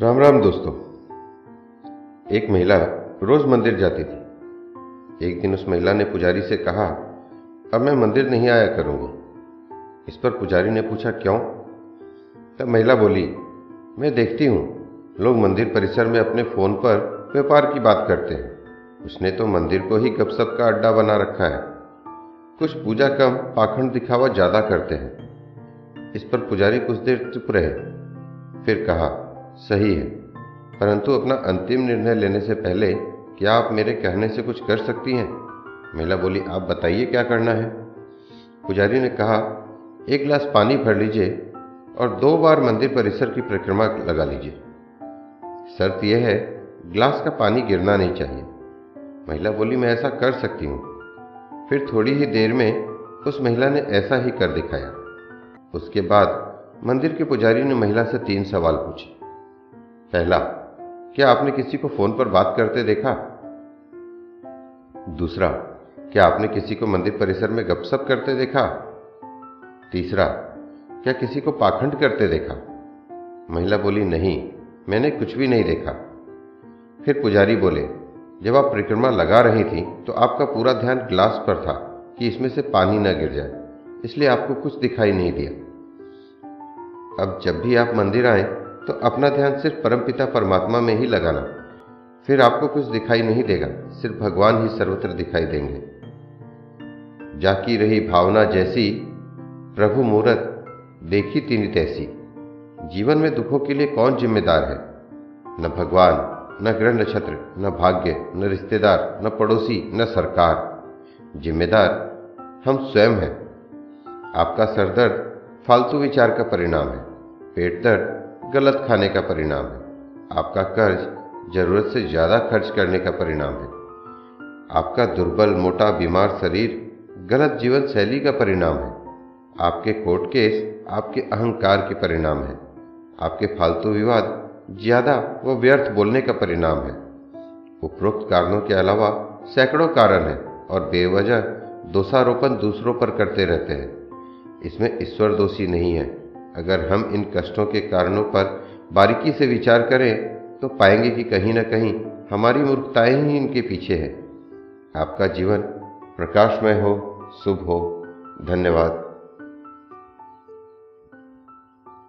राम राम दोस्तों। एक महिला रोज मंदिर जाती थी। एक दिन उस महिला ने पुजारी से कहा, अब मैं मंदिर नहीं आया करूँगी। इस पर पुजारी ने पूछा, क्यों? तब महिला बोली, मैं देखती हूँ, लोग मंदिर परिसर में अपने फ़ोन पर व्यापार की बात करते हैं। उसने तो मंदिर को ही गपसप का अड्डा बना रखा है। कुछ पूजा कम, पाखंड दिखावा ज़्यादा करते हैं। इस पर पुजारी कुछ देर चुप रहे। फिर कहा सही है। परंतु अपना अंतिम निर्णय लेने से पहले क्या आप मेरे कहने से कुछ कर सकती हैं? महिला बोली, आप बताइए क्या करना है? पुजारी ने कहा, एक गिलास पानी भर लीजिए और दो बार मंदिर परिसर की परिक्रमा लगा लीजिए। शर्त यह है, गिलास का पानी गिरना नहीं चाहिए। महिला बोली, मैं ऐसा कर सकती हूँ। फिर थोड़ी ही देर में उस महिला ने ऐसा ही कर दिखाया। उसके बाद मंदिर के पुजारी ने महिला से तीन सवाल पूछे। पहला, क्या आपने किसी को फ़ोन पर बात करते देखा? दूसरा, क्या आपने किसी को मंदिर परिसर में गपशप करते देखा? तीसरा, क्या किसी को पाखंड करते देखा? महिला बोली, नहीं, मैंने कुछ भी नहीं देखा। फिर पुजारी बोले, जब आप परिक्रमा लगा रही थी तो आपका पूरा ध्यान ग्लास पर था कि इसमें से पानी न गिर जाए, इसलिए आपको कुछ दिखाई नहीं दिया। अब जब भी आप मंदिर आए तो अपना ध्यान सिर्फ़ परमपिता परमात्मा में ही लगाना। फिर आपको कुछ दिखाई नहीं देगा, सिर्फ़ भगवान ही सर्वत्र दिखाई देंगे। जाकी रही भावना जैसी, प्रभु मूरत, देखी तीनी तैसी। जीवन में दुखों के लिए कौन जिम्मेदार है? न भगवान, न ग्रह नक्षत्र, न भाग्य, न रिश्तेदार, न पड़ोसी, न सरकार। जिम्मेदार, हम स्वयं हैं। आपका सरदर्द, फालतू विचार का परिणाम है। पेट दर्द गलत खाने का परिणाम है। आपका कर्ज ज़रूरत से ज़्यादा खर्च करने का परिणाम है। आपका दुर्बल मोटा बीमार शरीर गलत जीवन शैली का परिणाम है। आपके कोर्ट केस आपके अहंकार के परिणाम है। आपके फालतू विवाद ज़्यादा व व्यर्थ बोलने का परिणाम है। उपरोक्त कारणों के अलावा सैकड़ों कारण हैं और बेवजह दोषारोपण दूसरों पर करते रहते हैं। इसमें ईश्वर दोषी नहीं है। अगर हम इन कष्टों के कारणों पर बारीकी से विचार करें तो पाएँगे कि कहीं ना कहीं हमारी मूर्खताएँ ही इनके पीछे है। आपका जीवन प्रकाशमय हो, शुभ हो। धन्यवाद।